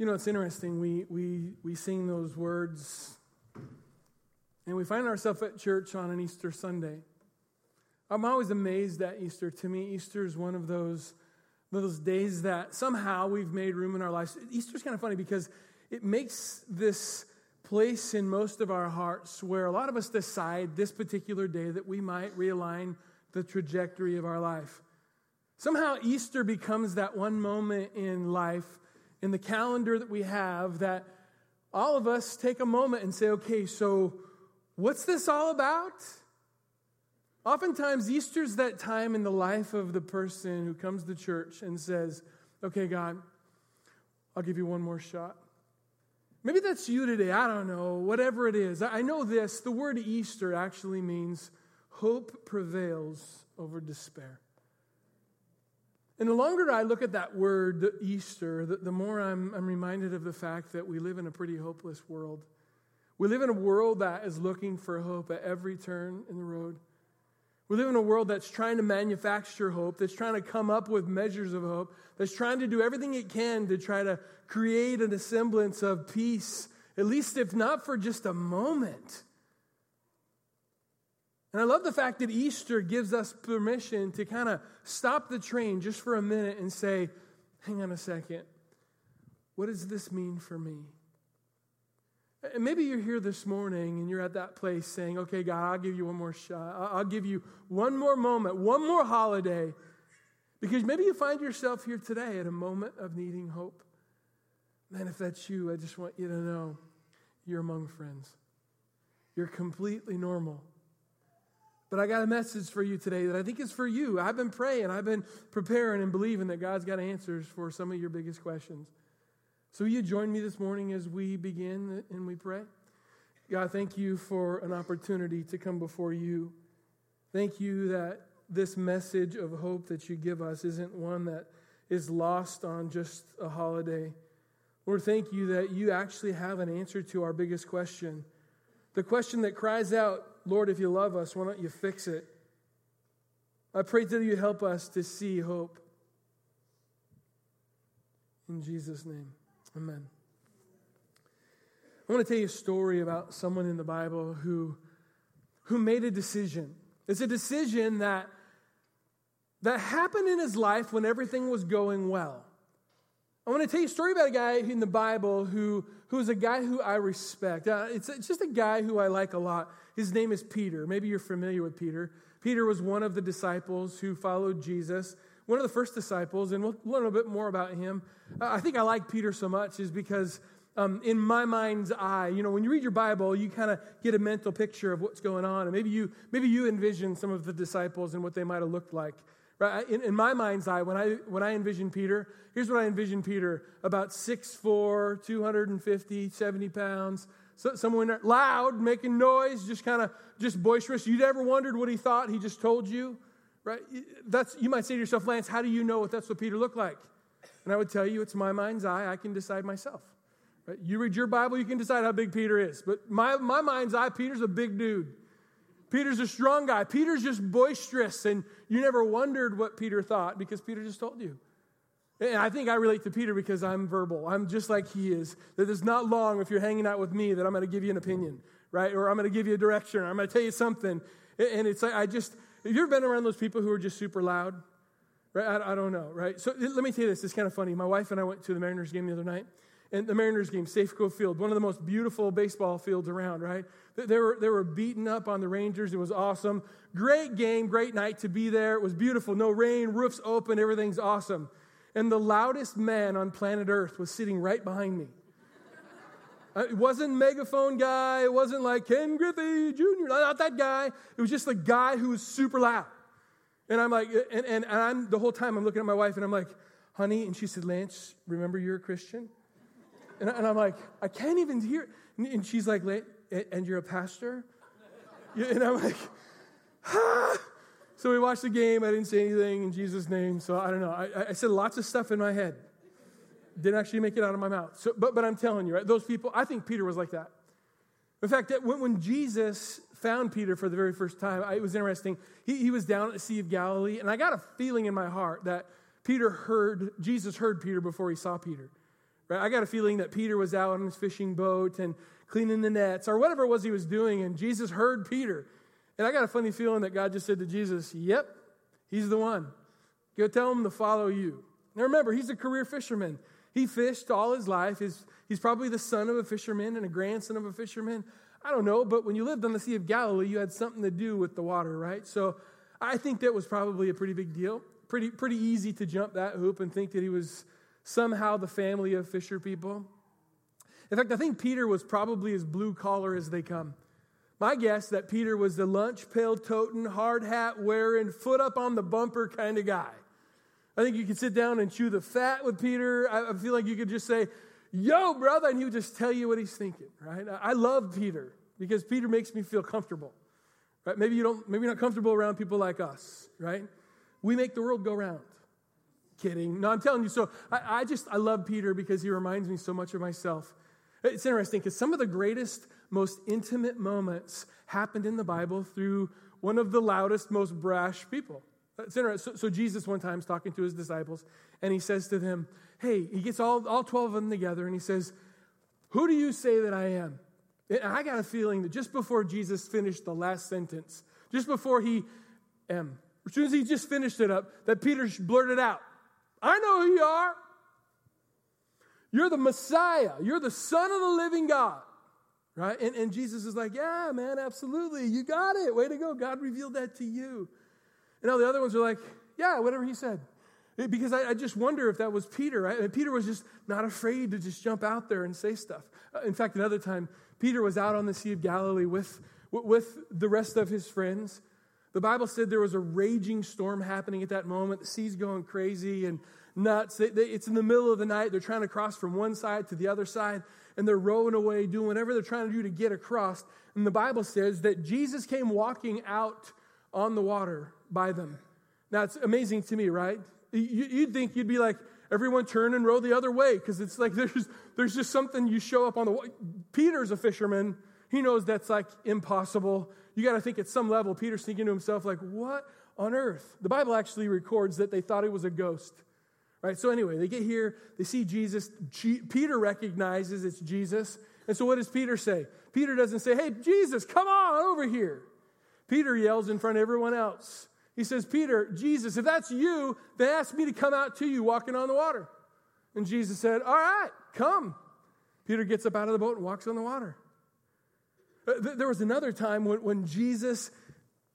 You know, it's interesting. We, we, we sing those words and we find ourselves at church on an Easter Sunday. I'm always amazed at Easter. To me, Easter is one of those, those days that somehow we've made room in our lives. Easter's kind of funny because it makes this place in most of our hearts where a lot of us decide this particular day that we might realign the trajectory of our life. Somehow, Easter becomes that one moment in life, in the calendar that we have, that all of us take a moment and say, okay, so what's this all about? Oftentimes, Easter's that time in the life of the person who comes to church and says, okay, God, I'll give you one more shot. Maybe that's you today. I don't know. Whatever it is. I know this. The word Easter actually means hope prevails over despair. And the longer I look at that word, Easter, the, the more I'm, I'm reminded of the fact that we live in a pretty hopeless world. We live in a world that is looking for hope at every turn in the road. We live in a world that's trying to manufacture hope, that's trying to come up with measures of hope, that's trying to do everything it can to try to create an semblance of peace, at least if not for just a moment. And I love the fact that Easter gives us permission to kind of stop the train just for a minute and say, hang on a second, what does this mean for me? And maybe you're here this morning and you're at that place saying, okay, God, I'll give you one more shot. I'll give you one more moment, one more holiday. Because maybe you find yourself here today at a moment of needing hope. Man, if that's you, I just want you to know you're among friends. You're completely normal. But I got a message for you today that I think is for you. I've been praying, I've been preparing and believing that God's got answers for some of your biggest questions. So, will you join me this morning as we begin and we pray? God, thank you for an opportunity to come before you. Thank you that this message of hope that you give us isn't one that is lost on just a holiday. Lord, thank you that you actually have an answer to our biggest question. The question that cries out, Lord, if you love us, why don't you fix it? I pray that you help us to see hope. In Jesus' name. Amen. I want to tell you a story about someone in the Bible who, who made a decision. It's a decision that, that happened in his life when everything was going well. I want to tell you a story about a guy in the Bible who, who is a guy who I respect. Uh, it's, it's just a guy who I like a lot. His name is Peter. Maybe you're familiar with Peter. Peter was one of the disciples who followed Jesus one of the first disciples, and we'll learn a bit more about him. I think I like Peter so much is because um, in my mind's eye, you know, when you read your Bible, you kind of get a mental picture of what's going on, and maybe you maybe you envision some of the disciples and what they might have looked like. Right? In, in my mind's eye, when I when I envision Peter, here's what I envision Peter: about 6'4", 250, 70 pounds, so, someone loud, making noise, just kind of just boisterous. You'd ever wondered what he thought? He just told you. Right? That's, you might say to yourself, Lance, how do you know what that's what Peter looked like? And I would tell you, it's my mind's eye. I can decide myself. Right? You read your Bible, you can decide how big Peter is. But my, my mind's eye, Peter's a big dude. Peter's a strong guy. Peter's just boisterous, and you never wondered what Peter thought because Peter just told you. And I think I relate to Peter because I'm verbal. I'm just like he is. That it's not long if you're hanging out with me that I'm going to give you an opinion, right? Or I'm going to give you a direction, or I'm going to tell you something. And it's like, I just, have you ever been around those people who are just super loud? Right? I, I don't know, right? So let me tell you this. It's kind of funny. My wife and I went to the Mariners game the other night. And the Mariners game, Safeco Field, one of the most beautiful baseball fields around, right? They were, they were beaten up on the Rangers. It was awesome. Great game, great night to be there. It was beautiful. No rain, roofs open, everything's awesome. And the loudest man on planet Earth was sitting right behind me. Uh, it wasn't megaphone guy. It wasn't like Ken Griffey Jr. Not that guy. It was just the guy who was super loud. And I'm like, and, and, and I'm the whole time I'm looking at my wife and I'm like, honey, and she said, Lance, remember you're a Christian? And, and I'm like, I can't even hear. And she's like, and you're a pastor? And I'm like, ah. So we watched the game. I didn't say anything in Jesus' name. So I don't know. I, I said lots of stuff in my head didn't actually make it out of my mouth. So, but, but I'm telling you, right, those people, I think Peter was like that. In fact, that when, when Jesus found Peter for the very first time, I, it was interesting. He, he was down at the Sea of Galilee, and I got a feeling in my heart that Peter heard, Jesus heard Peter before he saw Peter. Right? I got a feeling that Peter was out on his fishing boat and cleaning the nets or whatever it was he was doing, and Jesus heard Peter. And I got a funny feeling that God just said to Jesus, Yep, he's the one. Go tell him to follow you. Now remember, he's a career fisherman. He fished all his life. He's, he's probably the son of a fisherman and a grandson of a fisherman. I don't know, but when you lived on the Sea of Galilee, you had something to do with the water, right? So I think that was probably a pretty big deal. Pretty, pretty easy to jump that hoop and think that he was somehow the family of fisher people. In fact, I think Peter was probably as blue collar as they come. My guess that Peter was the lunch pail toting, hard hat wearing, foot up on the bumper kind of guy. I think you could sit down and chew the fat with Peter. I feel like you could just say, Yo, brother, and he would just tell you what he's thinking, right? I love Peter because Peter makes me feel comfortable. Right? Maybe you don't, maybe you're not comfortable around people like us, right? We make the world go round. Kidding. No, I'm telling you. So I, I just, I love Peter because he reminds me so much of myself. It's interesting because some of the greatest, most intimate moments happened in the Bible through one of the loudest, most brash people. It's interesting. So, so, Jesus one time is talking to his disciples, and he says to them, Hey, he gets all, all 12 of them together, and he says, Who do you say that I am? And I got a feeling that just before Jesus finished the last sentence, just before he am, as soon as he just finished it up, that Peter blurted out, I know who you are. You're the Messiah. You're the Son of the living God. Right? And, and Jesus is like, Yeah, man, absolutely. You got it. Way to go. God revealed that to you. And all the other ones are like, Yeah, whatever he said. Because I, I just wonder if that was Peter. Right? Peter was just not afraid to just jump out there and say stuff. Uh, in fact, another time, Peter was out on the Sea of Galilee with, with the rest of his friends. The Bible said there was a raging storm happening at that moment. The sea's going crazy and nuts. They, they, it's in the middle of the night. They're trying to cross from one side to the other side, and they're rowing away, doing whatever they're trying to do to get across. And the Bible says that Jesus came walking out on the water by them. Now, it's amazing to me, right? You'd think you'd be like, everyone turn and row the other way, because it's like there's, there's just something you show up on the water. Peter's a fisherman. He knows that's like impossible you got to think at some level, Peter's thinking to himself, like, what on earth? The Bible actually records that they thought it was a ghost. Right? So, anyway, they get here, they see Jesus. G- Peter recognizes it's Jesus. And so, what does Peter say? Peter doesn't say, Hey, Jesus, come on over here. Peter yells in front of everyone else. He says, Peter, Jesus, if that's you, then ask me to come out to you walking on the water. And Jesus said, All right, come. Peter gets up out of the boat and walks on the water. Uh, there was another time when, when Jesus,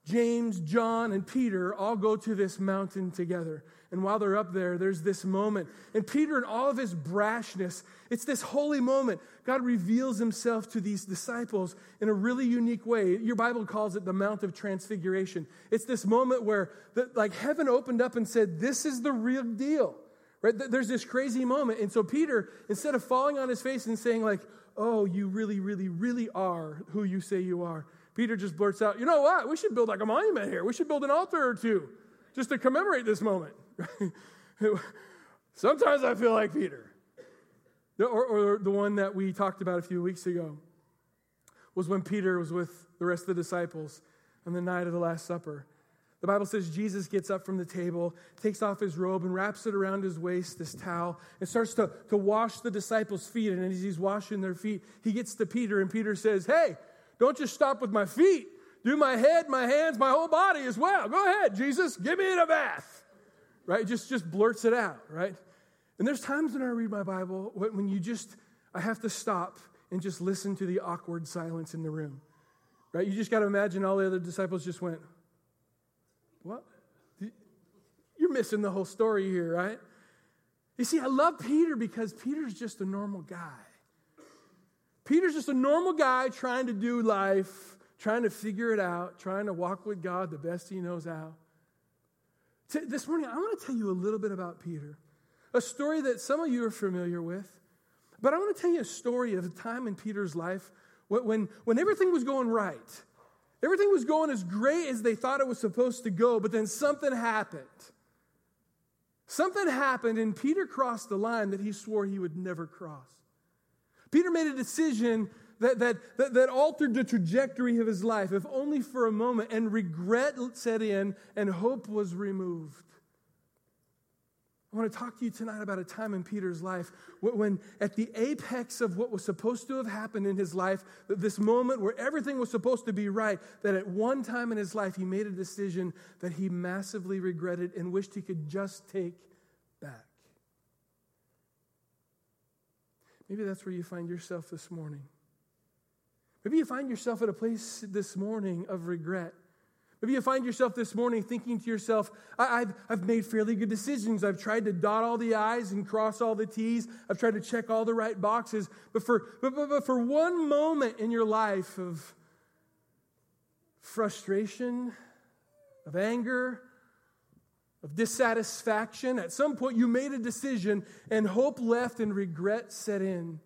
James, John, and Peter all go to this mountain together. And while they're up there, there's this moment. And Peter, in all of his brashness, it's this holy moment. God reveals himself to these disciples in a really unique way. Your Bible calls it the Mount of Transfiguration. It's this moment where, the, like, heaven opened up and said, This is the real deal. Right? There's this crazy moment. And so Peter, instead of falling on his face and saying, like, oh, you really, really, really are who you say you are. Peter just blurts out, you know what? We should build like a monument here. We should build an altar or two just to commemorate this moment. Sometimes I feel like Peter. Or, or, the one that we talked about a few weeks ago was when Peter was with the rest of the disciples on the night of the Last Supper. The Bible says Jesus gets up from the table, takes off his robe, and wraps it around his waist, this towel, and starts to, to wash the disciples' feet. And as he's washing their feet, he gets to Peter, and Peter says, Hey, don't just stop with my feet. Do my head, my hands, my whole body as well. Go ahead, Jesus, give me a bath. Right? Just, just blurts it out, right? And there's times when I read my Bible when you just, I have to stop and just listen to the awkward silence in the room. Right? You just got to imagine all the other disciples just went, what? You're missing the whole story here, right? You see, I love Peter because Peter's just a normal guy. Peter's just a normal guy trying to do life, trying to figure it out, trying to walk with God the best he knows how. This morning, I want to tell you a little bit about Peter, a story that some of you are familiar with. But I want to tell you a story of a time in Peter's life when, when everything was going right. Everything was going as great as they thought it was supposed to go, but then something happened. Something happened, and Peter crossed the line that he swore he would never cross. Peter made a decision that, that, that, that, altered the trajectory of his life, if only for a moment, and regret set in and hope was removed. I want to talk to you tonight about a time in Peter's life when, at the apex of what was supposed to have happened in his life, this moment where everything was supposed to be right, that at one time in his life he made a decision that he massively regretted and wished he could just take back. Maybe that's where you find yourself this morning. Maybe you find yourself at a place this morning of regret. Maybe you find yourself this morning thinking to yourself, I, have I've made fairly good decisions. I've tried to dot all the I's and cross all the T's. I've tried to check all the right boxes. But for, but, but, but for one moment in your life of frustration, of anger, of dissatisfaction, at some point you made a decision and hope left and regret set in.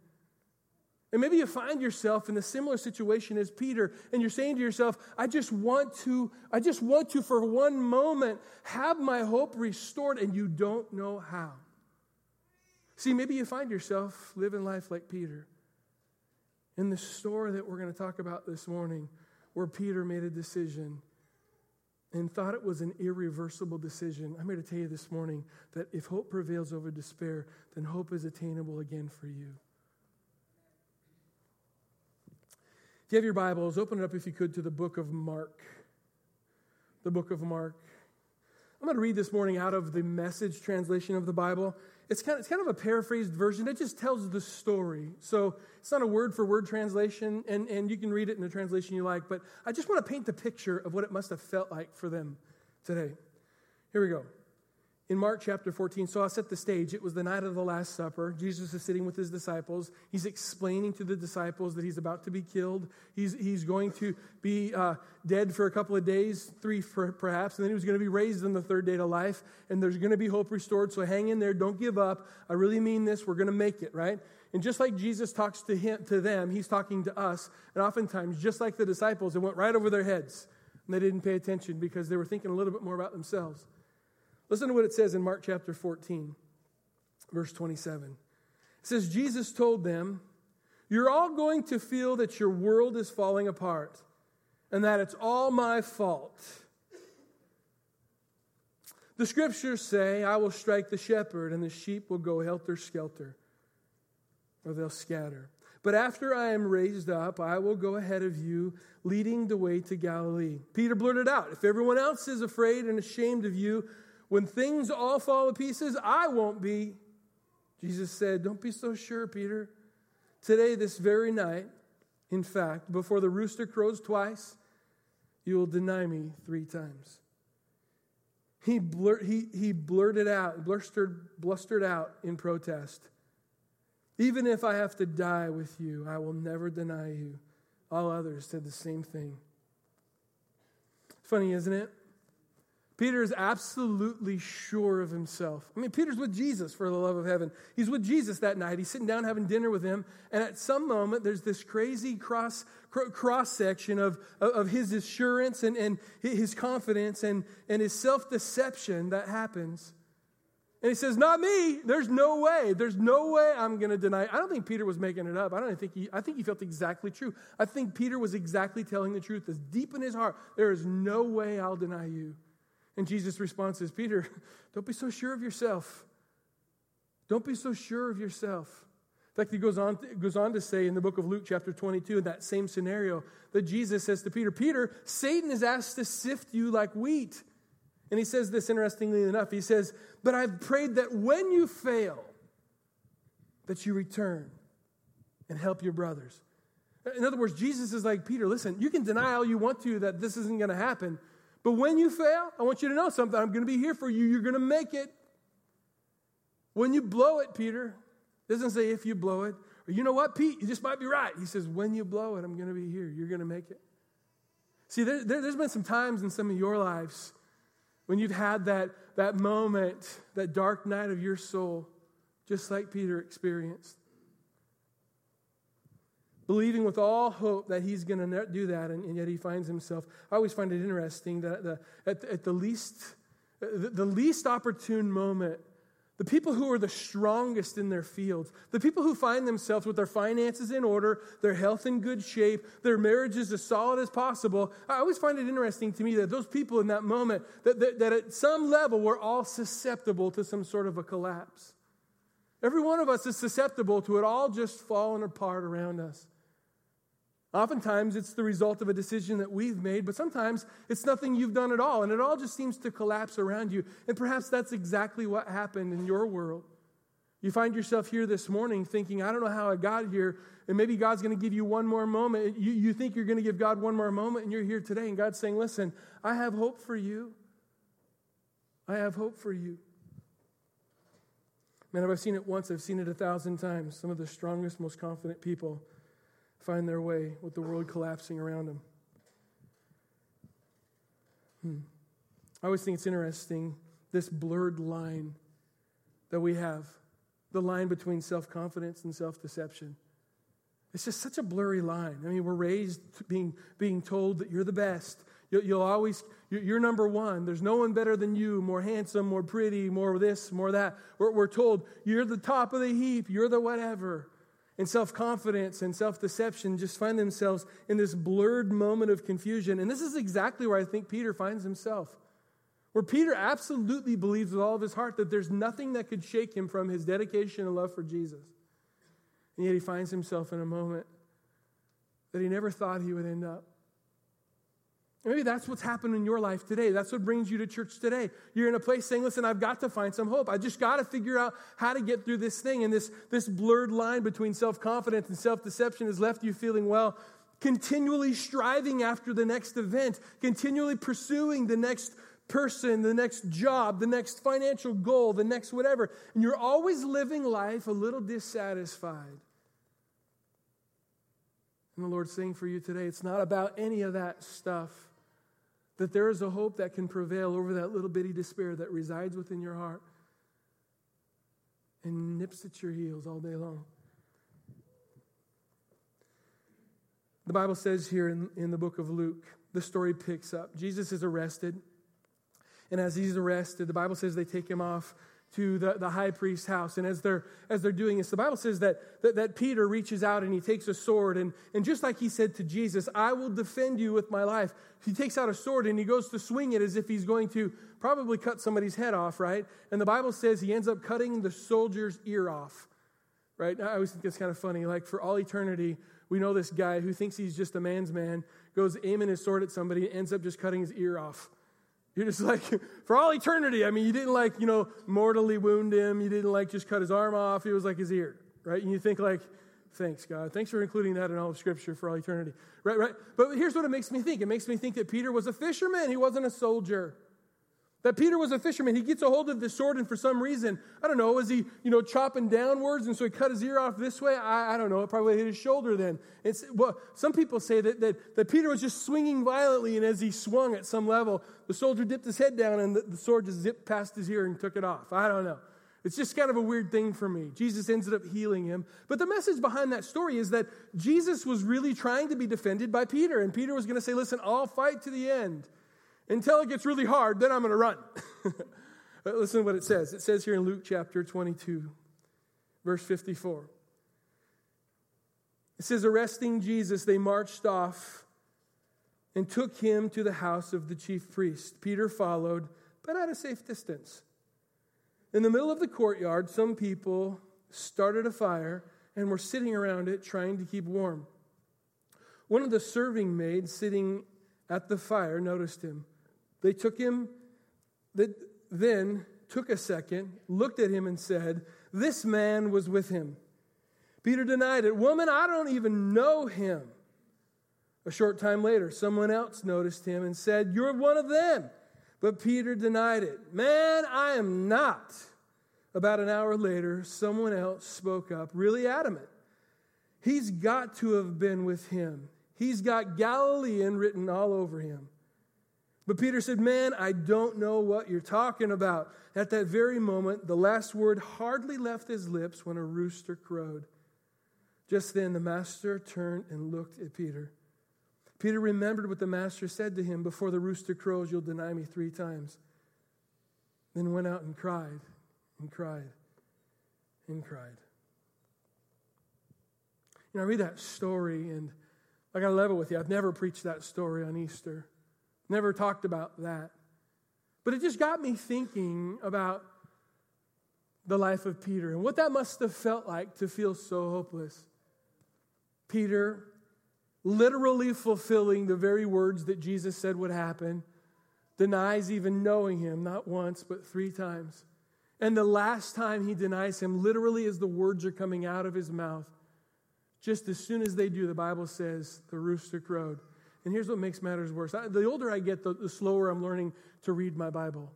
And maybe you find yourself in a similar situation as Peter, and you're saying to yourself, I just want to, I just want to, for one moment, have my hope restored, and you don't know how. See, maybe you find yourself living life like Peter. In the story that we're going to talk about this morning, where Peter made a decision and thought it was an irreversible decision, I'm here to tell you this morning that if hope prevails over despair, then hope is attainable again for you. If you have your Bibles, open it up if you could to the book of Mark. The book of Mark. I'm going to read this morning out of the message translation of the Bible. It's kind of, it's kind of a paraphrased version. It just tells the story. So it's not a word for word translation, and, and you can read it in the translation you like, but I just want to paint the picture of what it must have felt like for them today. Here we go in Mark chapter 14, so I'll set the stage. It was the night of the Last Supper. Jesus is sitting with his disciples. He's explaining to the disciples that he's about to be killed. He's, he's going to be uh, dead for a couple of days, three for, perhaps, and then he was going to be raised on the third day to life, and there's going to be hope restored. So hang in there. Don't give up. I really mean this. We're going to make it, right? And just like Jesus talks to, him, to them, he's talking to us. And oftentimes, just like the disciples, it went right over their heads, and they didn't pay attention because they were thinking a little bit more about themselves. Listen to what it says in Mark chapter 14, verse 27. It says, Jesus told them, You're all going to feel that your world is falling apart and that it's all my fault. The scriptures say, I will strike the shepherd, and the sheep will go helter skelter, or they'll scatter. But after I am raised up, I will go ahead of you, leading the way to Galilee. Peter blurted out, If everyone else is afraid and ashamed of you, when things all fall to pieces, I won't be. Jesus said, Don't be so sure, Peter. Today, this very night, in fact, before the rooster crows twice, you will deny me three times. He, blur, he, he blurted out, blustered, blustered out in protest. Even if I have to die with you, I will never deny you. All others said the same thing. Funny, isn't it? Peter is absolutely sure of himself. I mean, Peter's with Jesus for the love of heaven. He's with Jesus that night. He's sitting down having dinner with him. And at some moment, there's this crazy cross, cross section of, of his assurance and, and his confidence and, and his self deception that happens. And he says, Not me. There's no way. There's no way I'm going to deny. I don't think Peter was making it up. I don't think he, I think he felt exactly true. I think Peter was exactly telling the truth. As deep in his heart, there is no way I'll deny you. And Jesus' response is Peter, don't be so sure of yourself. Don't be so sure of yourself. In fact, he goes on, goes on to say in the book of Luke, chapter 22, in that same scenario, that Jesus says to Peter, Peter, Satan is asked to sift you like wheat. And he says this interestingly enough. He says, But I've prayed that when you fail, that you return and help your brothers. In other words, Jesus is like, Peter, listen, you can deny all you want to that this isn't going to happen, but when you fail, I want you to know something. I'm going to be here for you. You're going to make it. When you blow it, Peter, doesn't say if you blow it. Or you know what, Pete, you just might be right. He says, when you blow it, I'm going to be here. You're going to make it. See, there, there, there's been some times in some of your lives when you've had that, that moment, that dark night of your soul, just like Peter experienced believing with all hope that he's going to do that, and, and, yet he finds himself. I always find it interesting that the, at, at the least, uh, the, the least opportune moment the people who are the strongest in their fields, the people who find themselves with their finances in order, their health in good shape, their marriages as solid as possible. I always find it interesting to me that those people in that moment, that, that, that at some level, we're all susceptible to some sort of a collapse. Every one of us is susceptible to it all just falling apart around us. Oftentimes, it's the result of a decision that we've made, but sometimes it's nothing you've done at all, and it all just seems to collapse around you. And perhaps that's exactly what happened in your world. You find yourself here this morning thinking, I don't know how I got here, and maybe God's going to give you one more moment. You, you think you're going to give God one more moment, and you're here today, and God's saying, Listen, I have hope for you. I have hope for you. Man, if I've seen it once, I've seen it a thousand times. Some of the strongest, most confident people find their way with the world collapsing around them. Hmm. I always think it's interesting this blurred line that we have the line between self confidence and self deception. It's just such a blurry line. I mean, we're raised being, being told that you're the best. You'll, you'll always, you're, number one. There's no one better than you, more handsome, more pretty, more this, more that. We're, we're told you're the top of the heap, you're the whatever and self confidence and self deception just find themselves in this blurred moment of confusion. And this is exactly where I think Peter finds himself. Where Peter absolutely believes with all of his heart that there's nothing that could shake him from his dedication and love for Jesus. And yet he finds himself in a moment that he never thought he would end up. Maybe that's what's happened in your life today. That's what brings you to church today. You're in a place saying, listen, I've got to find some hope. I just got to figure out how to get through this thing. And this, this blurred line between self confidence and self deception has left you feeling, well, continually striving after the next event, continually pursuing the next person, the next job, the next financial goal, the next whatever. And you're always living life a little dissatisfied. And the Lord's saying for you today, it's not about any of that stuff that there is a hope that can prevail over that little bitty despair that resides within your heart and nips at your heels all day long. The Bible says here in, in the book of Luke, the story picks up. Jesus is arrested. And as he's arrested, the Bible says they take him off to the, the high priest's house. And as they're, as they're doing this, the Bible says that, that, that, Peter reaches out and he takes a sword. And, and just like he said to Jesus, I will defend you with my life, he takes out a sword and he goes to swing it as if he's going to probably cut somebody's head off, right? And the Bible says he ends up cutting the soldier's ear off, right? I always think that's kind of funny. Like for all eternity, we know this guy who thinks he's just a man's man, goes aiming his sword at somebody, and ends up just cutting his ear off. You're just like, for all eternity. I mean, you didn't like, you know, mortally wound him. You didn't like just cut his arm off. It was like his ear, right? And you think like, thanks, God. Thanks for including that in all of Scripture for all eternity. Right, right? But here's what it makes me think. It makes me think that Peter was a fisherman. He wasn't a soldier. That Peter was a fisherman. He gets a hold of the sword, and for some reason, I don't know, was he, you know, chopping downwards, and so he cut his ear off this way? I, I don't know. It probably hit his shoulder then. It's, well, some people say that, that, that Peter was just swinging violently, and as he swung at some level, the soldier dipped his head down, and the, the sword just zipped past his ear and took it off. I don't know. It's just kind of a weird thing for me. Jesus ended up healing him. But the message behind that story is that Jesus was really trying to be defended by Peter, and Peter was going to say, Listen, I'll fight to the end until it gets really hard, then I'm going to run. listen to what it says. It says here in Luke chapter 22, verse 54. It says, Arresting Jesus, they marched off and took him to the house of the chief priest. Peter followed, but at a safe distance. In the middle of the courtyard, some people started a fire and were sitting around it trying to keep warm. One of the serving maids sitting at the fire noticed him. They took him, that then took a second, looked at him, and said, This man was with him. Peter denied it. Woman, I don't even know him. A short time later, someone else noticed him and said, You're one of them. But Peter denied it. Man, I am not. About an hour later, someone else spoke up, really adamant. He's got to have been with him. He's got Galilean written all over him. But Peter said, Man, I don't know what you're talking about. At that very moment, the last word hardly left his lips when a rooster crowed. Just then, the master turned and looked at Peter. Peter remembered what the master said to him Before the rooster crows, you'll deny me three times. Then went out and cried and cried. and cried. You know, I read that story and I got to level with you. I've never preached that story on Easter, never talked about that. But it just got me thinking about the life of Peter and what that must have felt like to feel so hopeless. Peter, literally fulfilling the very words that Jesus said would happen, denies even knowing him, not once, but three times. And the last time he denies him, literally as the words are coming out of his mouth, just as soon as they do, the Bible says the rooster crowed. And here's what makes matters worse. The older I get, the, the slower I'm learning to read my Bible.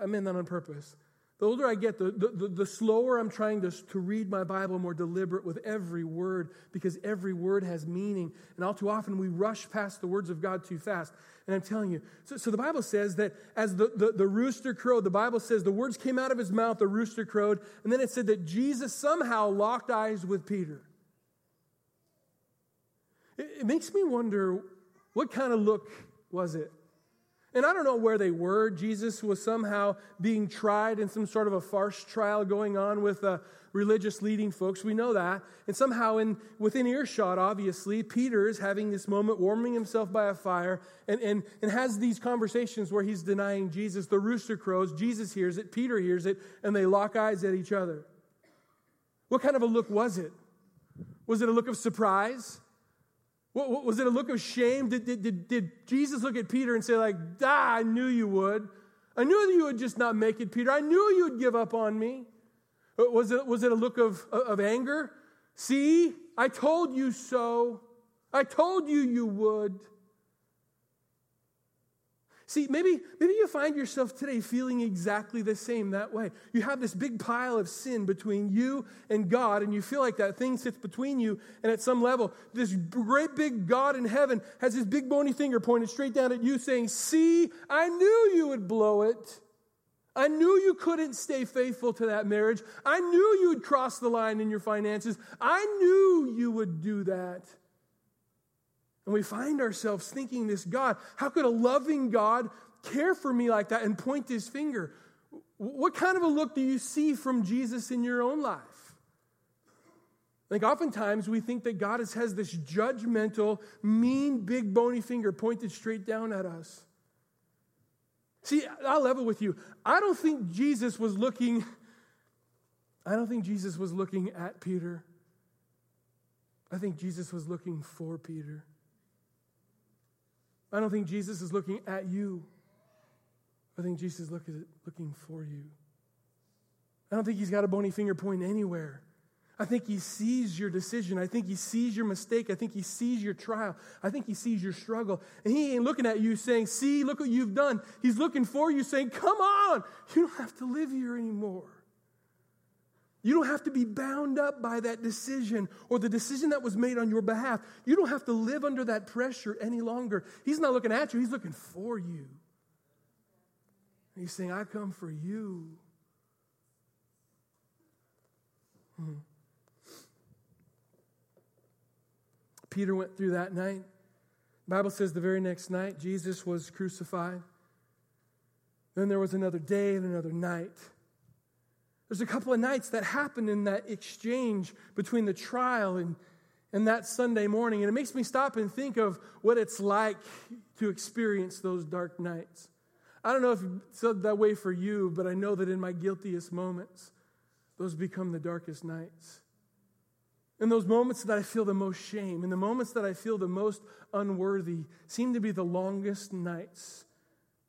I mean that on purpose. The older I get, the, the, the, slower I'm trying to, to read my Bible, more deliberate with every word, because every word has meaning. And all too often we rush past the words of God too fast. And I'm telling you, so, so the Bible says that as the, the, the rooster crowed, the Bible says the words came out of his mouth, the rooster crowed, and then it said that Jesus somehow locked eyes with Peter. It, it makes me wonder what kind of look was it? And I don't know where they were. Jesus was somehow being tried in some sort of a farce trial going on with uh, religious leading folks. We know that. And somehow, in, within earshot, obviously, Peter is having this moment, warming himself by a fire, and, and, and has these conversations where he's denying Jesus. The rooster crows, Jesus hears it, Peter hears it, and they lock eyes at each other. What kind of a look was it? Was it a look of surprise? What, was it a look of shame? Did, did, did, did Jesus look at Peter and say, like, ah, I knew you would. I knew that you would just not make it, Peter. I knew you would give up on me. Uh, was it, was it a look of, of anger? See, I told you so. I told you you would. See, maybe, maybe you find yourself today feeling exactly the same that way. You have this big pile of sin between you and God, and you feel like that thing sits between you, and at some level, this great big God in heaven has his big bony finger pointed straight down at you, saying, See, I knew you would blow it. I knew you couldn't stay faithful to that marriage. I knew you would cross the line in your finances. I knew you would do that. And we find ourselves thinking, this God, how could a loving God care for me like that and point his finger? What kind of a look do you see from Jesus in your own life? Like, oftentimes we think that God has this judgmental, mean, big, bony finger pointed straight down at us. See, I'll level with you. I don't think Jesus was looking, I don't think Jesus was looking at Peter. I think Jesus was looking for Peter. I don't think Jesus is looking at you. I think Jesus is looking, for you. I don't think he's got a bony finger pointing anywhere. I think he sees your decision. I think he sees your mistake. I think he sees your trial. I think he sees your struggle. And he ain't looking at you saying, See, look what you've done. He's looking for you saying, Come on, you don't have to live here anymore. You don't have to be bound up by that decision or the decision that was made on your behalf. You don't have to live under that pressure any longer. He's not looking at you, He's looking for you. He's saying, I come for you. Hmm. Peter went through that night. The Bible says the very next night, Jesus was crucified. Then there was another day and another night. There's a couple of nights that happened in that exchange between the trial and, and that Sunday morning. And it makes me stop and think of what it's like to experience those dark nights. I don't know if it's that way for you, but I know that in my guiltiest moments, those become the darkest nights. And those moments that I feel the most shame, and the moments that I feel the most unworthy, seem to be the longest nights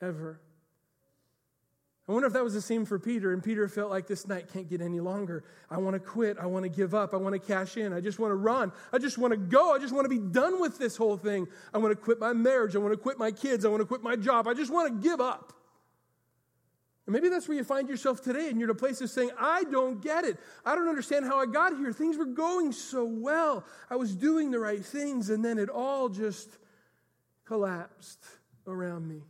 ever. I wonder if that was the same for Peter, and Peter felt like this night can't get any longer. I want to quit. I want to give up. I want to cash in. I just want to run. I just want to go. I just want to be done with this whole thing. I want to quit my marriage. I want to quit my kids. I want to quit my job. I just want to give up. And maybe that's where you find yourself today, and you're in a place of saying, I don't get it. I don't understand how I got here. Things were going so well. I was doing the right things, and then it all just collapsed around me.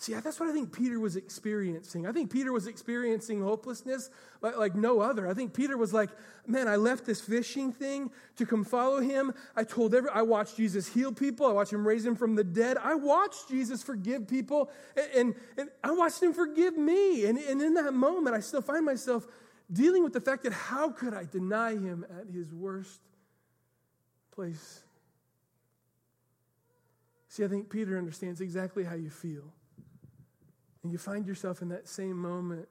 See, that's what I think Peter was experiencing. I think Peter was experiencing hopelessness like, like, no other. I think Peter was like, man, I left this fishing thing to come follow him. I told every, I watched Jesus heal people. I watched him raise him from the dead. I watched Jesus forgive people, and, and, and I watched him forgive me. And, and in that moment, I still find myself dealing with the fact that how could I deny him at his worst place? See, I think Peter understands exactly how you feel. And you find yourself in that same moment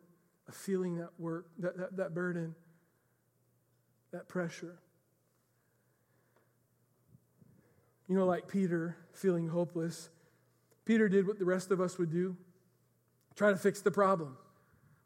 of feeling that work, that, that, that burden, that pressure. You know, like Peter feeling hopeless, Peter did what the rest of us would do try to fix the problem.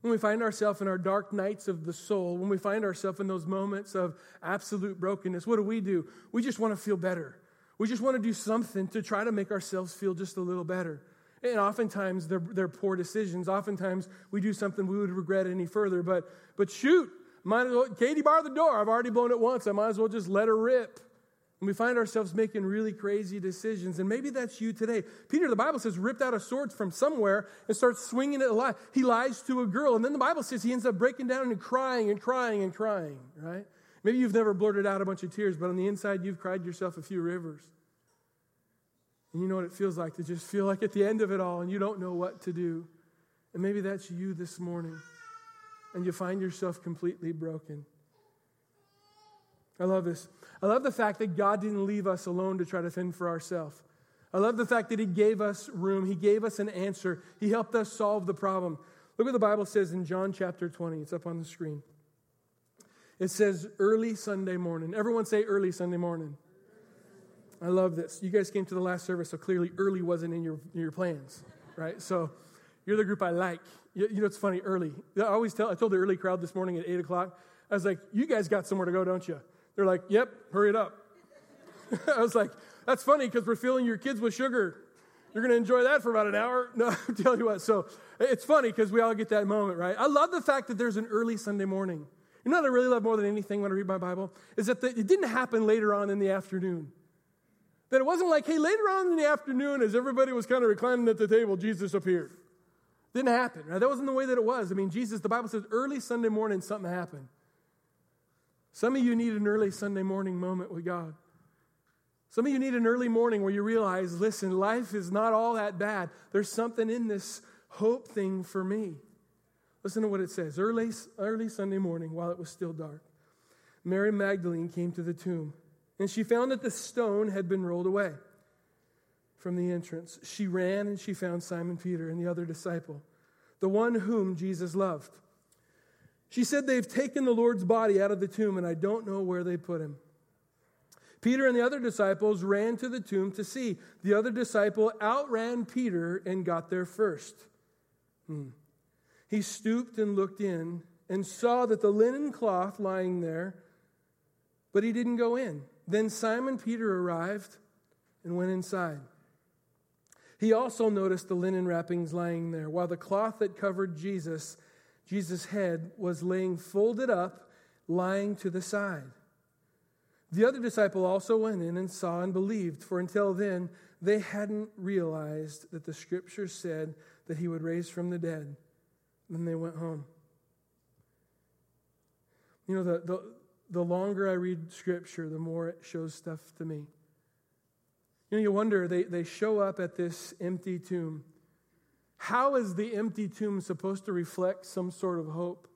When we find ourselves in our dark nights of the soul, when we find ourselves in those moments of absolute brokenness, what do we do? We just want to feel better. We just want to do something to try to make ourselves feel just a little better. And oftentimes they're, they're poor decisions. Oftentimes we do something we would regret any further. But, but shoot, might as well, Katie bar the door. I've already blown it once. I might as well just let her rip. And we find ourselves making really crazy decisions. And maybe that's you today. Peter, the Bible says, ripped out a sword from somewhere and starts swinging it alive. He lies to a girl. And then the Bible says he ends up breaking down and crying and crying and crying, right? Maybe you've never blurted out a bunch of tears, but on the inside, you've cried yourself a few rivers. And you know what it feels like to just feel like at the end of it all and you don't know what to do. And maybe that's you this morning. And you find yourself completely broken. I love this. I love the fact that God didn't leave us alone to try to fend for ourselves. I love the fact that He gave us room, He gave us an answer, He helped us solve the problem. Look what the Bible says in John chapter 20. It's up on the screen. It says early Sunday morning. Everyone say early Sunday morning. I love this. You guys came to the last service, so clearly early wasn't in your, in your plans, right? So you're the group I like. You, you know, it's funny, early. I always tell, I told the early crowd this morning at 8 o'clock, I was like, you guys got somewhere to go, don't you? They're like, yep, hurry it up. I was like, that's funny because we're filling your kids with sugar. You're going to enjoy that for about an hour. No, I'll tell you what. So it's funny because we all get that moment, right? I love the fact that there's an early Sunday morning. You know what I really love more than anything when I read my Bible? Is that the, it didn't happen later on in the afternoon. That it wasn't like, hey, later on in the afternoon, as everybody was kind of reclining at the table, Jesus appeared. Didn't happen. Right? That wasn't the way that it was. I mean, Jesus, the Bible says early Sunday morning, something happened. Some of you need an early Sunday morning moment with God. Some of you need an early morning where you realize, listen, life is not all that bad. There's something in this hope thing for me. Listen to what it says. Early, early Sunday morning, while it was still dark, Mary Magdalene came to the tomb, and she found that the stone had been rolled away from the entrance. She ran and she found Simon Peter and the other disciple, the one whom Jesus loved. She said, They've taken the Lord's body out of the tomb, and I don't know where they put him. Peter and the other disciples ran to the tomb to see. The other disciple outran Peter and got there first. Hmm. He stooped and looked in and saw that the linen cloth lying there, but he didn't go in. Then Simon Peter arrived and went inside. He also noticed the linen wrappings lying there, while the cloth that covered Jesus Jesus' head was laying folded up, lying to the side. The other disciple also went in and saw and believed, for until then they hadn't realized that the scripture said that he would raise from the dead. Then they went home. You know, the, the, the longer I read scripture, the more it shows stuff to me. You know, you wonder, they, they show up at this empty tomb. How is the empty tomb supposed to reflect some sort of hope?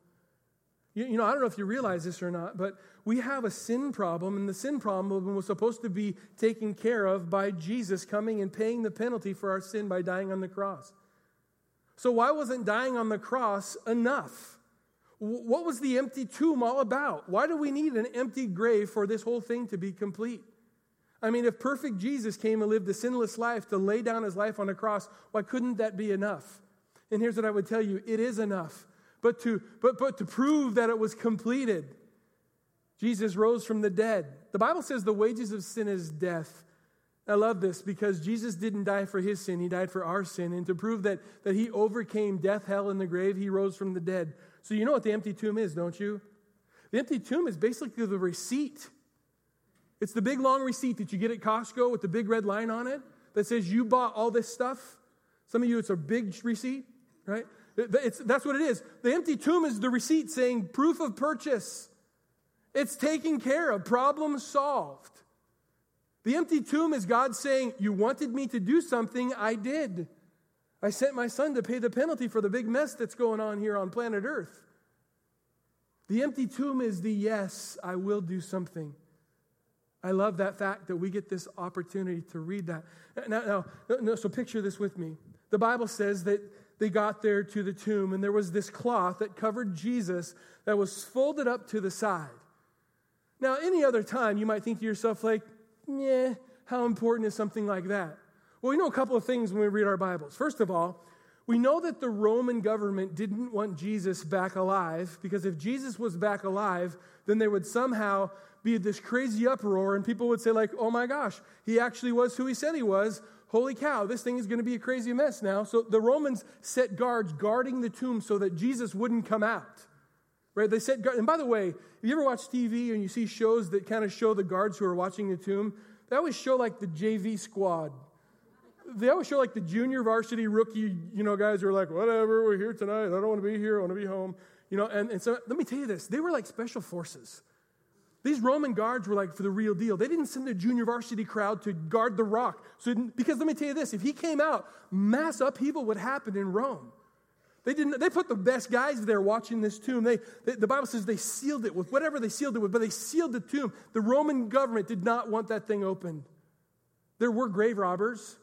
You, you, know, I don't know if you realize this or not, but we have a sin problem, and the sin problem was supposed to be taken care of by Jesus coming and paying the penalty for our sin by dying on the cross. So, why wasn't dying on the cross enough? What was the empty tomb all about? Why do we need an empty grave for this whole thing to be complete? I mean, if perfect Jesus came and lived a sinless life to lay down his life on a cross, why couldn't that be enough? And here's what I would tell you it is enough. But to, but, but to prove that it was completed, Jesus rose from the dead. The Bible says the wages of sin is death. I love this because Jesus didn't die for his sin, he died for our sin. And to prove that, that he overcame death, hell, and the grave, he rose from the dead. So you know what the empty tomb is, don't you? The empty tomb is basically the receipt it's the big long receipt that you get at Costco with the big red line on it that says you bought all this stuff. Some of you, it's a big receipt, right? It's, that's what it is. The empty tomb is the receipt saying proof of purchase. It's taken care of, problem solved. The empty tomb is God saying, You wanted me to do something, I did. I sent my son to pay the penalty for the big mess that's going on here on planet Earth. The empty tomb is the yes, I will do something. I love that fact that we get this opportunity to read that. Now, now no, so picture this with me. The Bible says that they got there to the tomb, and there was this cloth that covered Jesus that was folded up to the side. Now, any other time, you might think to yourself, like, yeah, how important is something like that? Well, we know a couple of things when we read our Bibles. First of all, we know that the Roman government didn't want Jesus back alive because if Jesus was back alive, then there would somehow be this crazy uproar and people would say like, "Oh my gosh, he actually was who he said he was. Holy cow, this thing is going to be a crazy mess now." So the Romans set guards guarding the tomb so that Jesus wouldn't come out. Right? They set. And by the way, if you ever watch TV and you see shows that kind of show the guards who are watching the tomb, they always show like the JV squad they always show like the junior varsity rookie, you know, guys who are like, whatever, we're here tonight. I don't want to be here. I want to be home. You know, and, and so let me tell you this they were like special forces. These Roman guards were like for the real deal. They didn't send the junior varsity crowd to guard the rock. So, because let me tell you this if he came out, mass upheaval would happen in Rome. They, didn't, they put the best guys there watching this tomb. They, they, the Bible says they sealed it with whatever they sealed it with, but they sealed the tomb. The Roman government did not want that thing opened. There were grave robbers.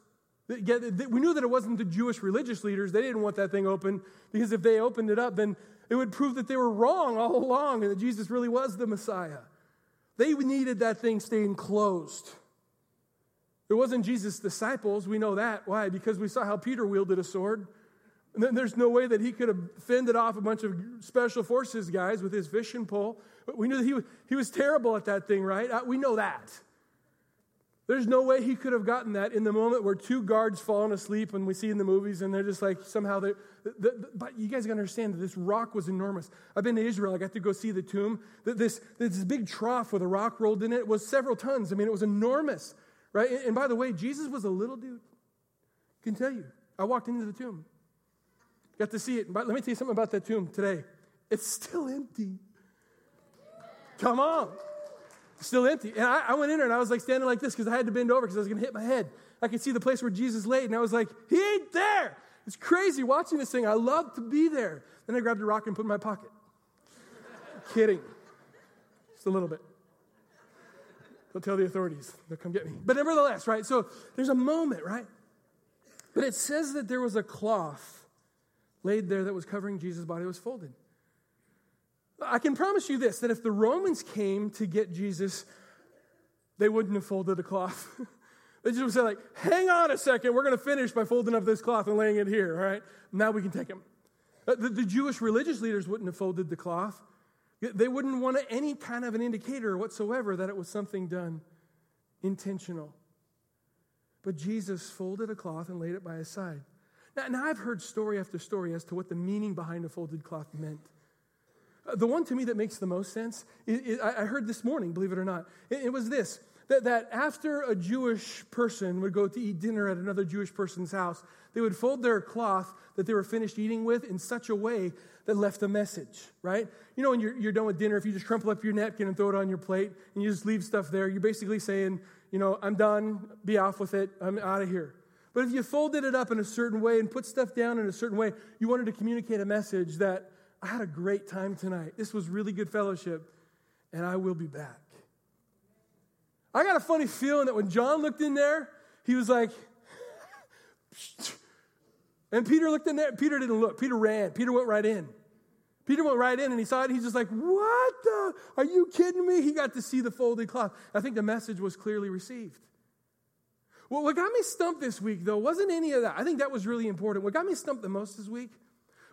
We knew that it wasn't the Jewish religious leaders. They didn't want that thing open because if they opened it up, then it would prove that they were wrong all along and that Jesus really was the Messiah. They needed that thing staying closed. It wasn't Jesus' disciples. We know that. Why? Because we saw how Peter wielded a sword. And then there's no way that he could have fended off a bunch of special forces guys with his fishing pole. But we knew that he was, he was terrible at that thing, right? Uh, we know that. There's no way he could have gotten that in the moment where two guards falling asleep and we see in the movies and they're just like somehow they the, the, but you guys understand that this rock was enormous. I've been to Israel, I got to go see the tomb. This, this big trough with a rock rolled in it was several tons. I mean, it was enormous, right? And, and by the way, Jesus was a little dude. I can tell you. I walked into the tomb, got to see it. But let me tell you something about that tomb today. It's still empty. Come on still empty. And I, I, went in there and I was like standing like this because I had to bend over because I was going to hit my head. I could see the place where Jesus laid, and I was like, He ain't there. It's crazy watching this thing. I love to be there. Then I grabbed a rock and put it in my pocket. Kidding. Just a little bit. Don't tell the authorities. They'll come get me. But nevertheless, right? So there's a moment, right? But it says that there was a cloth laid there that was covering Jesus' body. It was folded. I can promise you this that if the Romans came to get Jesus, they wouldn't have folded the cloth. they just would say, like, hang on a second, we're going to finish by folding up this cloth and laying it here, all right? Now we can take him. Uh, the, the Jewish religious leaders wouldn't have folded the cloth. They wouldn't want any kind of an indicator whatsoever that it was something done intentional. But Jesus folded a cloth and laid it by his side. Now, now I've heard story after story as to what the meaning behind a folded cloth meant. The one to me that makes the most sense, I heard this morning, believe it or not, it, was this that, that after a Jewish person would go to eat dinner at another Jewish person's house, they would fold their cloth that they were finished eating with in such a way that left a message, right? You know, when you're, you're done with dinner, if you just crumple up your napkin and throw it on your plate and you just leave stuff there, you're basically saying, you know, I'm done, be off with it, I'm out of here. But if you folded it up in a certain way and put stuff down in a certain way, you wanted to communicate a message that I had a great time tonight. This was really good fellowship, and I will be back. I got a funny feeling that when John looked in there, he was like, and Peter looked in there. Peter didn't look. Peter ran. Peter went right in. Peter went right in and he saw it. he's just like, What the? Are you kidding me? He got to see the folded cloth. I think the message was clearly received. Well, what got me stumped this week, though, wasn't any of that. I think that was really important. What got me stumped the most this week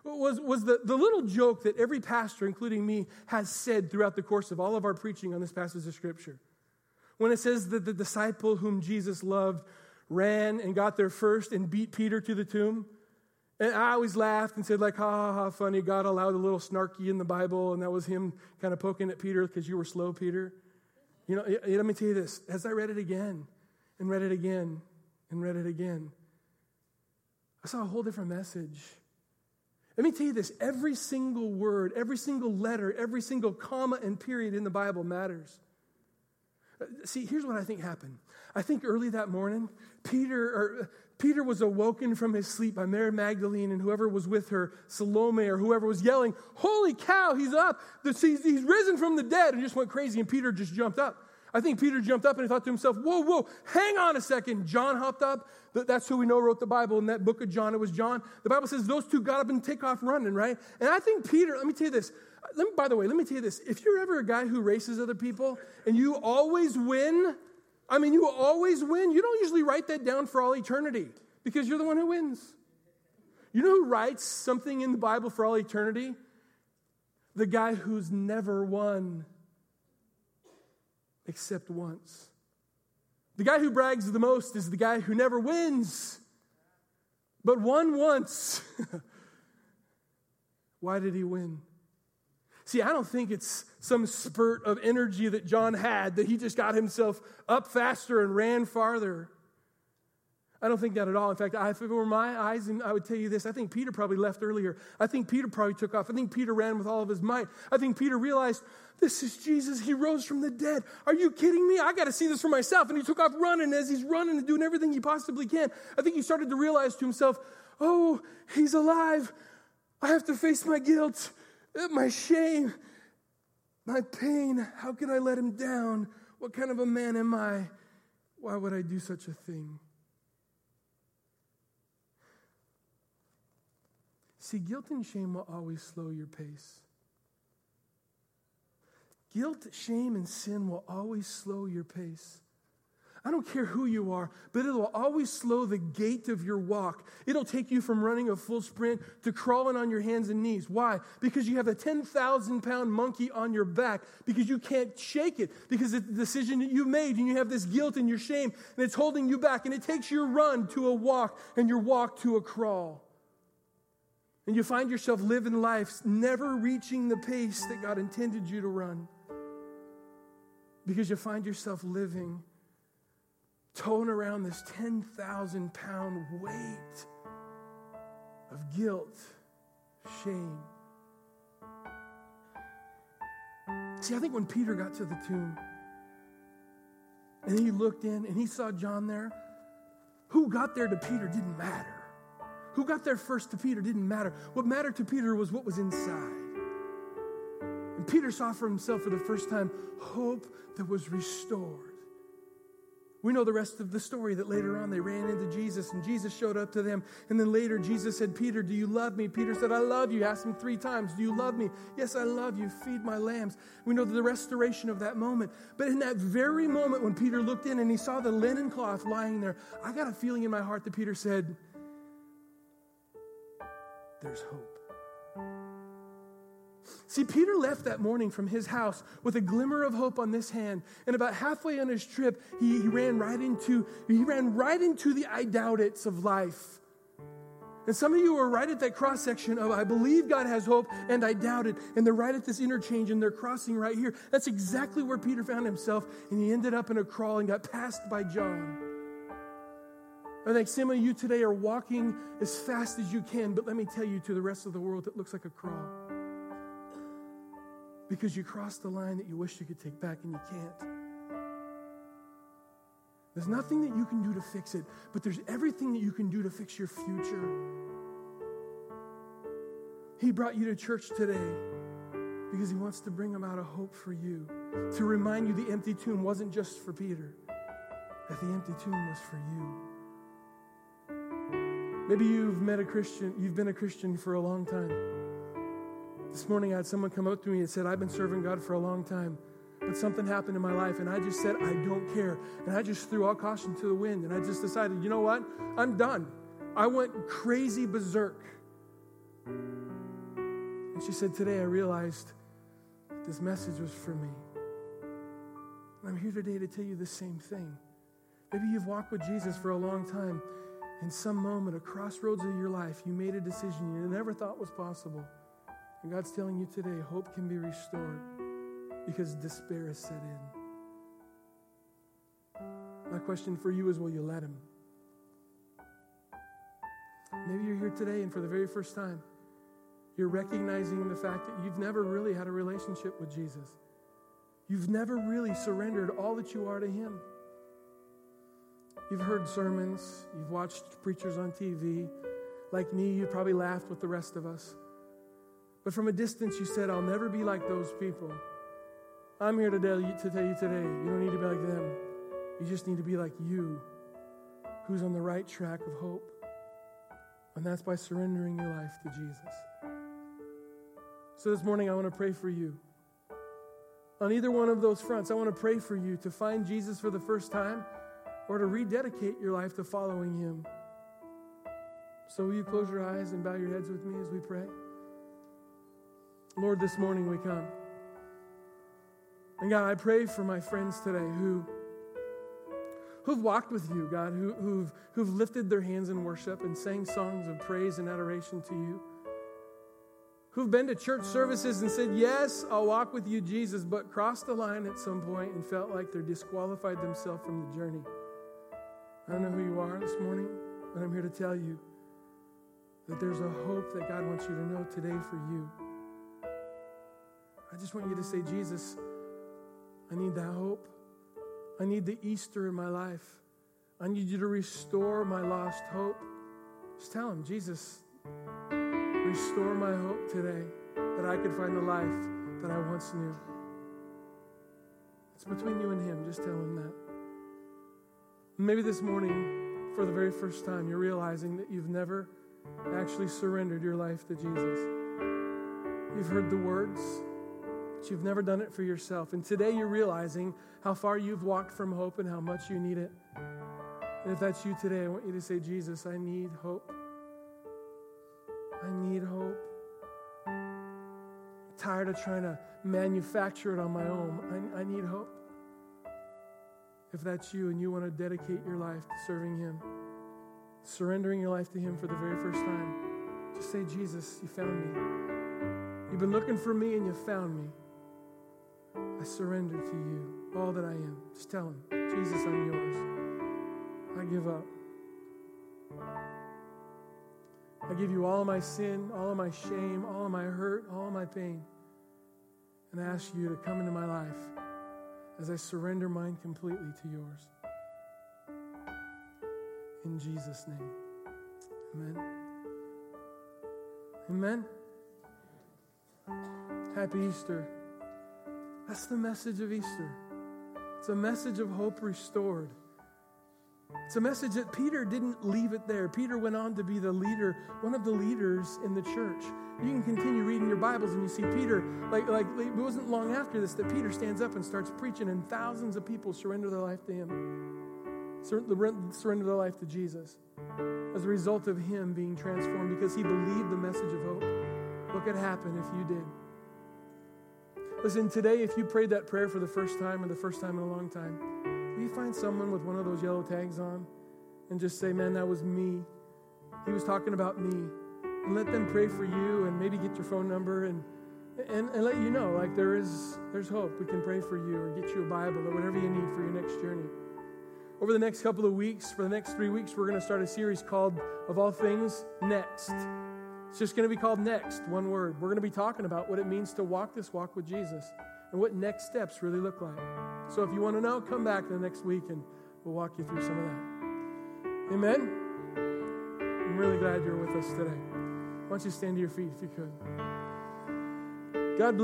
was, was the, the little joke that every pastor, including me, has said throughout the course of all of our preaching on this passage of Scripture. When it says that the disciple whom Jesus loved ran and got there first and beat Peter to the tomb. And I always laughed and said, like, ha ha ha, funny. God allowed a little snarky in the Bible, and that was him kind of poking at Peter because you were slow, Peter. You know, let me tell you this. As I read it again and read it again and read it again, I saw a whole different message. Let me tell you this every single word, every single letter, every single comma and period in the Bible matters. Uh, see, here's what I think happened. I think early that morning, Peter or Peter was awoken from his sleep by Mary Magdalene and whoever was with her, Salome or whoever was yelling, Holy cow, he's up. He's risen from the dead, and just went crazy. And Peter just jumped up. I think Peter jumped up and he thought to himself, Whoa, whoa, hang on a second. John hopped up. That's who we know wrote the Bible in that book of John. It was John. The Bible says those two got up and take off running, right? And I think Peter, let me tell you this. Me, by the way, let me tell you this. If you're ever a guy who races other people and you always win, I mean, you always win, you don't usually write that down for all eternity because you're the one who wins. You know who writes something in the Bible for all eternity? The guy who's never won except once. The guy who brags the most is the guy who never wins, but won once. Why did he win? See, I don't think it's some spurt of energy that John had that he just got himself up faster and ran farther. I don't think that at all. In fact, if it were my eyes, and I would tell you this, I think Peter probably left earlier. I think Peter probably took off. I think Peter ran with all of his might. I think Peter realized, this is Jesus. He rose from the dead. Are you kidding me? I got to see this for myself. And he took off running as he's running and doing everything he possibly can. I think he started to realize to himself, oh, he's alive. I have to face my guilt, my shame, my pain. How can I let him down? What kind of a man am I? Why would I do such a thing? See, guilt and shame will always slow your pace. Guilt, shame, and sin will always slow your pace. I don't care who you are, but it'll always slow the gait of your walk. It'll take you from running a full sprint to crawling on your hands and knees. Why? Because you have a 10,000 pound monkey on your back, because you can't shake it, because it's the decision that you made, and you have this guilt and your shame, and it's holding you back, and it takes your run to a walk, and your walk to a crawl. And you find yourself living life never reaching the pace that God intended you to run. Because you find yourself living, towing around this 10,000 pound weight of guilt, shame. See, I think when Peter got to the tomb and he looked in and he saw John there, who got there to Peter didn't matter. Who got there first to Peter didn't matter. What mattered to Peter was what was inside. And Peter saw for himself for the first time hope that was restored. We know the rest of the story that later on they ran into Jesus and Jesus showed up to them. And then later Jesus said, Peter, do you love me? Peter said, I love you. Asked him three times, Do you love me? Yes, I love you. Feed my lambs. We know the restoration of that moment. But in that very moment when Peter looked in and he saw the linen cloth lying there, I got a feeling in my heart that Peter said, there's hope. See, Peter left that morning from his house with a glimmer of hope on this hand, and about halfway on his trip, he, he ran right into he ran right into the I doubt it's of life. And some of you are right at that cross section of I believe God has hope and I doubt it. And they're right at this interchange and they're crossing right here. That's exactly where Peter found himself. And he ended up in a crawl and got passed by John. I think some of you today are walking as fast as you can, but let me tell you to the rest of the world, it looks like a crawl. Because you crossed the line that you wish you could take back and you can't. There's nothing that you can do to fix it, but there's everything that you can do to fix your future. He brought you to church today because he wants to bring about a hope for you, to remind you the empty tomb wasn't just for Peter, that the empty tomb was for you. Maybe you've met a Christian, you've been a Christian for a long time. This morning I had someone come up to me and said, I've been serving God for a long time, but something happened in my life, and I just said, I don't care. And I just threw all caution to the wind, and I just decided, you know what? I'm done. I went crazy berserk. And she said, Today I realized this message was for me. And I'm here today to tell you the same thing. Maybe you've walked with Jesus for a long time in some moment, a crossroads of your life, you made a decision you never thought was possible. And God's telling you today, hope can be restored because despair is set in. My question for you is will you let Him? Maybe you're here today and for the very first time, you're recognizing the fact that you've never really had a relationship with Jesus. You've never really surrendered all that you are to Him. You've heard sermons, you've watched preachers on TV. Like me, you probably laughed with the rest of us. But from a distance, you said, I'll never be like those people. I'm here to tell you, to tell you today, you don't need to be like them. You just need to be like you, who's on the right track of hope. And that's by surrendering your life to Jesus. So this morning, I want to pray for you. On either one of those fronts, I want to pray for you to find Jesus for the first time or to rededicate your life to following Him. So, will you close your eyes and bow your heads with me as we pray? Lord, this morning we come. And God, I pray for my friends today who, who've walked with you, God, who, who've, who've lifted their hands in worship and sang songs of praise and adoration to you, who've been to church services and said, Yes, I'll walk with you, Jesus, but crossed the line at some point and felt like they're disqualified themselves from the journey. I don't know who you are this morning, but I'm here to tell you that there's a hope that God wants you to know today for you. I just want you to say, Jesus, I need that hope. I need the Easter in my life. I need you to restore my lost hope. Just tell him, Jesus, restore my hope today that I could find the life that I once knew. It's between you and him. Just tell him that. Maybe this morning, for the very first time, you're realizing that you've never actually surrendered your life to Jesus. You've heard the words, but you've never done it for yourself. And today you're realizing how far you've walked from hope and how much you need it. And if that's you today, I want you to say, Jesus, I need hope. I need hope. I'm tired of trying to manufacture it on my own. I, I need hope. If that's you and you want to dedicate your life to serving Him, surrendering your life to Him for the very first time, just say, Jesus, you found me. You've been looking for me and you found me. I surrender to you all that I am. Just tell Him, Jesus, I'm yours. I give up. I give you all my sin, all my shame, all my hurt, all my pain. And I ask you to come into my life as I surrender mine completely to yours. In Jesus' name. Amen. Amen. Happy Easter. That's the message of Easter. It's a message of hope restored. It's a message that Peter didn't leave it there. Peter went on to be the leader, one of the leaders in the church. You can continue reading your Bibles and you see Peter, like, like it wasn't long after this that Peter stands up and starts preaching, and thousands of people surrender their life to him, surrender their life to Jesus as a result of him being transformed because he believed the message of hope. What could happen if you did? Listen, today, if you prayed that prayer for the first time or the first time in a long time, you find someone with one of those yellow tags on and just say, Man, that was me? He was talking about me. And let them pray for you and maybe get your phone number and, and, and let you know like there is there's hope. We can pray for you or get you a bible or whatever you need for your next journey. Over the next couple of weeks for the next three weeks we're going to start a series called of all things next. It's just going to be called next one word. We're going to be talking about what it means to walk this walk with jesus and what next steps really look like so if you want to know come back the next week and we'll walk you through some of that amen i'm really glad you're with us today why don't you stand to your feet if you could? God bless.